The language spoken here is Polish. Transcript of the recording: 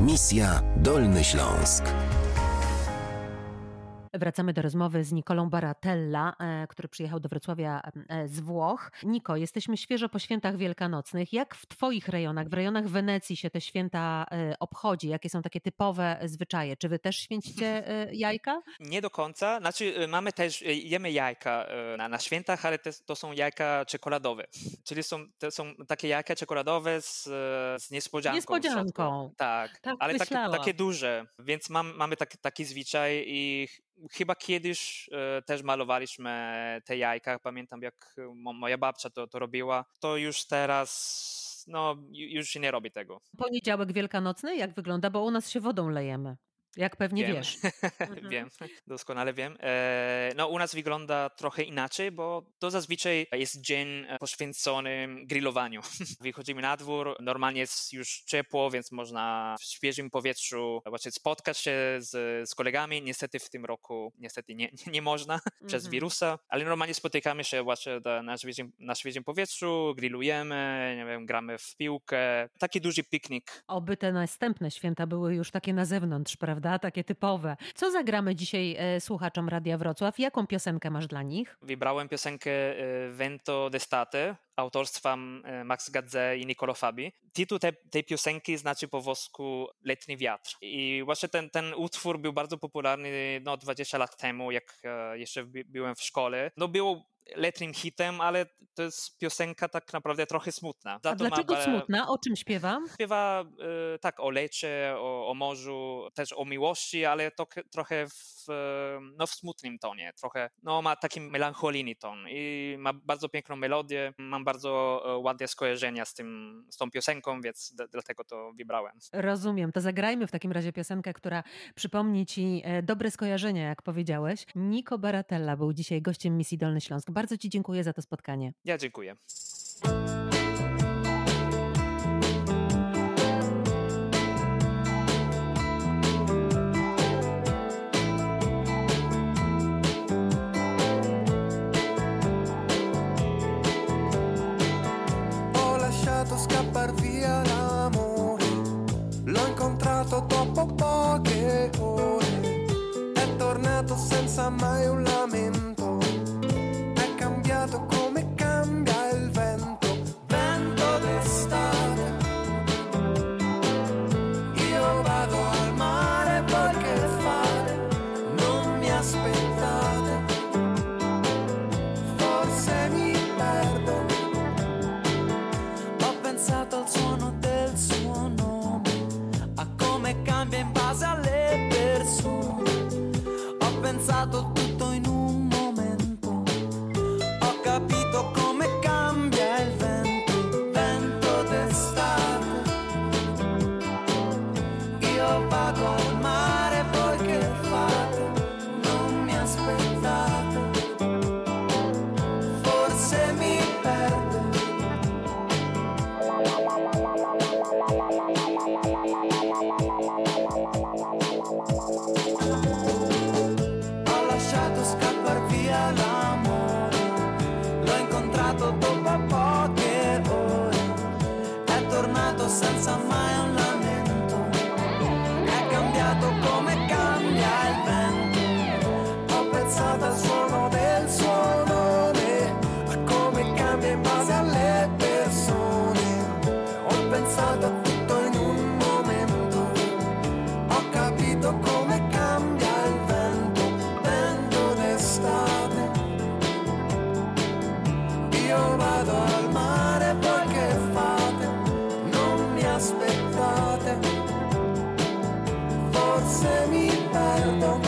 Misja Dolny Śląsk. Wracamy do rozmowy z Nikolą Baratella, e, który przyjechał do Wrocławia e, z Włoch. Niko, jesteśmy świeżo po świętach wielkanocnych. Jak w Twoich rejonach, w rejonach Wenecji się te święta e, obchodzi? Jakie są takie typowe zwyczaje? Czy Wy też święcicie jajka? Nie do końca. Znaczy, mamy też, jemy jajka na, na świętach, ale te, to są jajka czekoladowe. Czyli są, to są takie jajka czekoladowe z, z niespodzianką. Niespodzianką. Tak, tak ale takie, takie, duże. Więc mam, mamy taki, taki zwyczaj i chyba kiedyś e, też malowaliśmy te jajka. Pamiętam, jak moja babcia to, to robiła. To już teraz no, już się nie robi tego. Poniedziałek wielkanocny, jak wygląda? Bo u nas się wodą lejemy. Jak pewnie wiem. wiesz. Mhm. wiem, doskonale wiem. E, no, u nas wygląda trochę inaczej, bo to zazwyczaj jest dzień poświęcony grillowaniu. Wychodzimy na dwór, normalnie jest już ciepło, więc można w świeżym powietrzu właśnie spotkać się z, z kolegami. Niestety w tym roku niestety nie, nie można przez mhm. wirusa, ale normalnie spotykamy się właśnie na świeżym, na świeżym powietrzu, grillujemy, nie wiem, gramy w piłkę. Taki duży piknik. Oby te następne święta były już takie na zewnątrz, prawda? Prawda? Takie typowe. Co zagramy dzisiaj e, słuchaczom Radia Wrocław? Jaką piosenkę masz dla nich? Wybrałem piosenkę e, Vento d'estate autorstwa e, Max Gadze i Nicolo Fabi. Tytuł te, tej piosenki znaczy po włosku Letni wiatr. I właśnie ten, ten utwór był bardzo popularny no, 20 lat temu, jak jeszcze byłem w szkole. No było letnim hitem, ale to jest piosenka tak naprawdę trochę smutna. Za A dlaczego ma... smutna? O czym śpiewam? Śpiewa y, tak o lecie, o, o, morzu, też o miłości, ale to trochę w, no, w smutnym tonie, trochę, no ma taki melancholijny ton i ma bardzo piękną melodię, mam bardzo e, ładne skojarzenia z, tym, z tą piosenką, więc dlatego to wybrałem. Rozumiem, to zagrajmy w takim razie piosenkę, która przypomni Ci e, dobre skojarzenia, jak powiedziałeś. Niko Baratella był dzisiaj gościem misji Dolny Śląsk. Bardzo Ci dziękuję za to spotkanie. Ja dziękuję. scappar via l'amore. L'ho incontrato dopo poche ore. È tornato senza mai un lamento. Pensato tutto in un momento, ho capito come cambia il vento, vento d'estate. Io vado the sky. Io vado al mare, poi che fate? Non mi aspettate, forse mi perdo,